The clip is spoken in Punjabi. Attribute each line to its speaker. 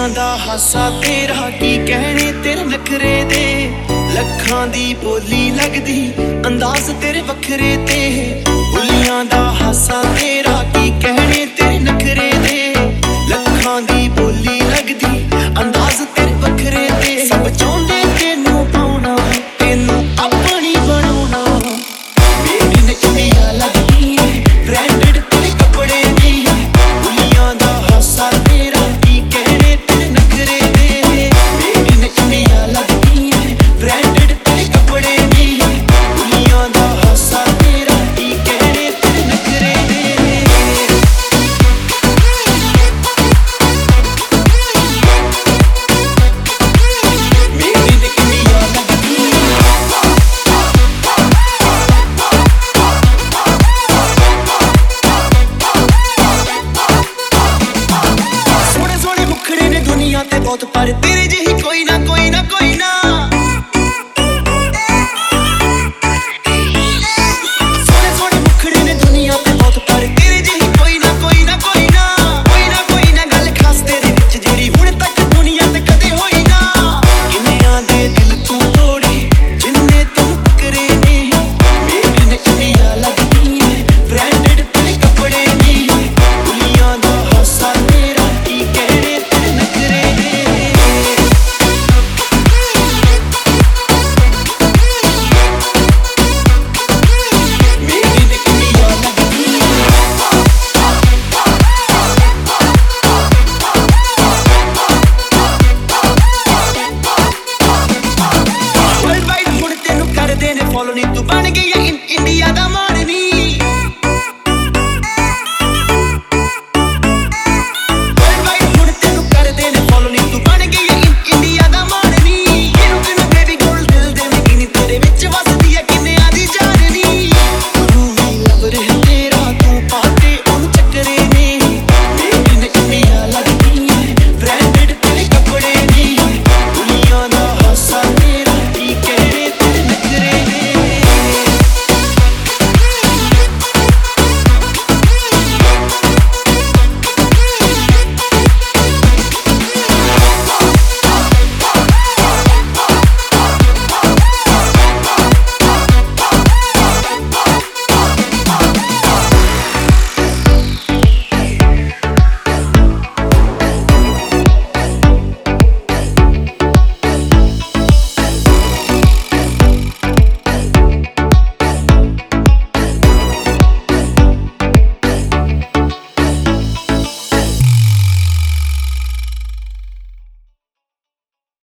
Speaker 1: ਅੱਖੀਆਂ ਦਾ ਹਾਸਾ ਤੇਰਾ ਕੀ ਕਹਿਣੇ? ਤੇਰੇ ਨਖਰੇ ਦੇ ਲੱਖਾਂ ਦੀ ਬੋਲੀ ਲੱਗਦੀ, ਅੰਦਾਜ਼ ਤੇਰੇ ਵੱਖਰੇ ਤੇ। ਬੁੱਲੀਆਂ ਦਾ ਹਾਸਾ ਤੇਰਾ ਕੀ ਕਹਿਣੇ? ਤੇਰੇ ਨਖਰੇ ਦੇ ਲੱਖਾਂ ਦੀ ਬੋਲੀ ਲੱਗਦੀ, ਅੰਦਾਜ਼ ਤੇਰੇ ਵੱਖਰੇ ਤੇ। ਸਭ ਚੋਂ ਬਹੁਤ ਪਰ ਤੇਰੇ ਜਿਹੀ ਕੋਈ ਨਾ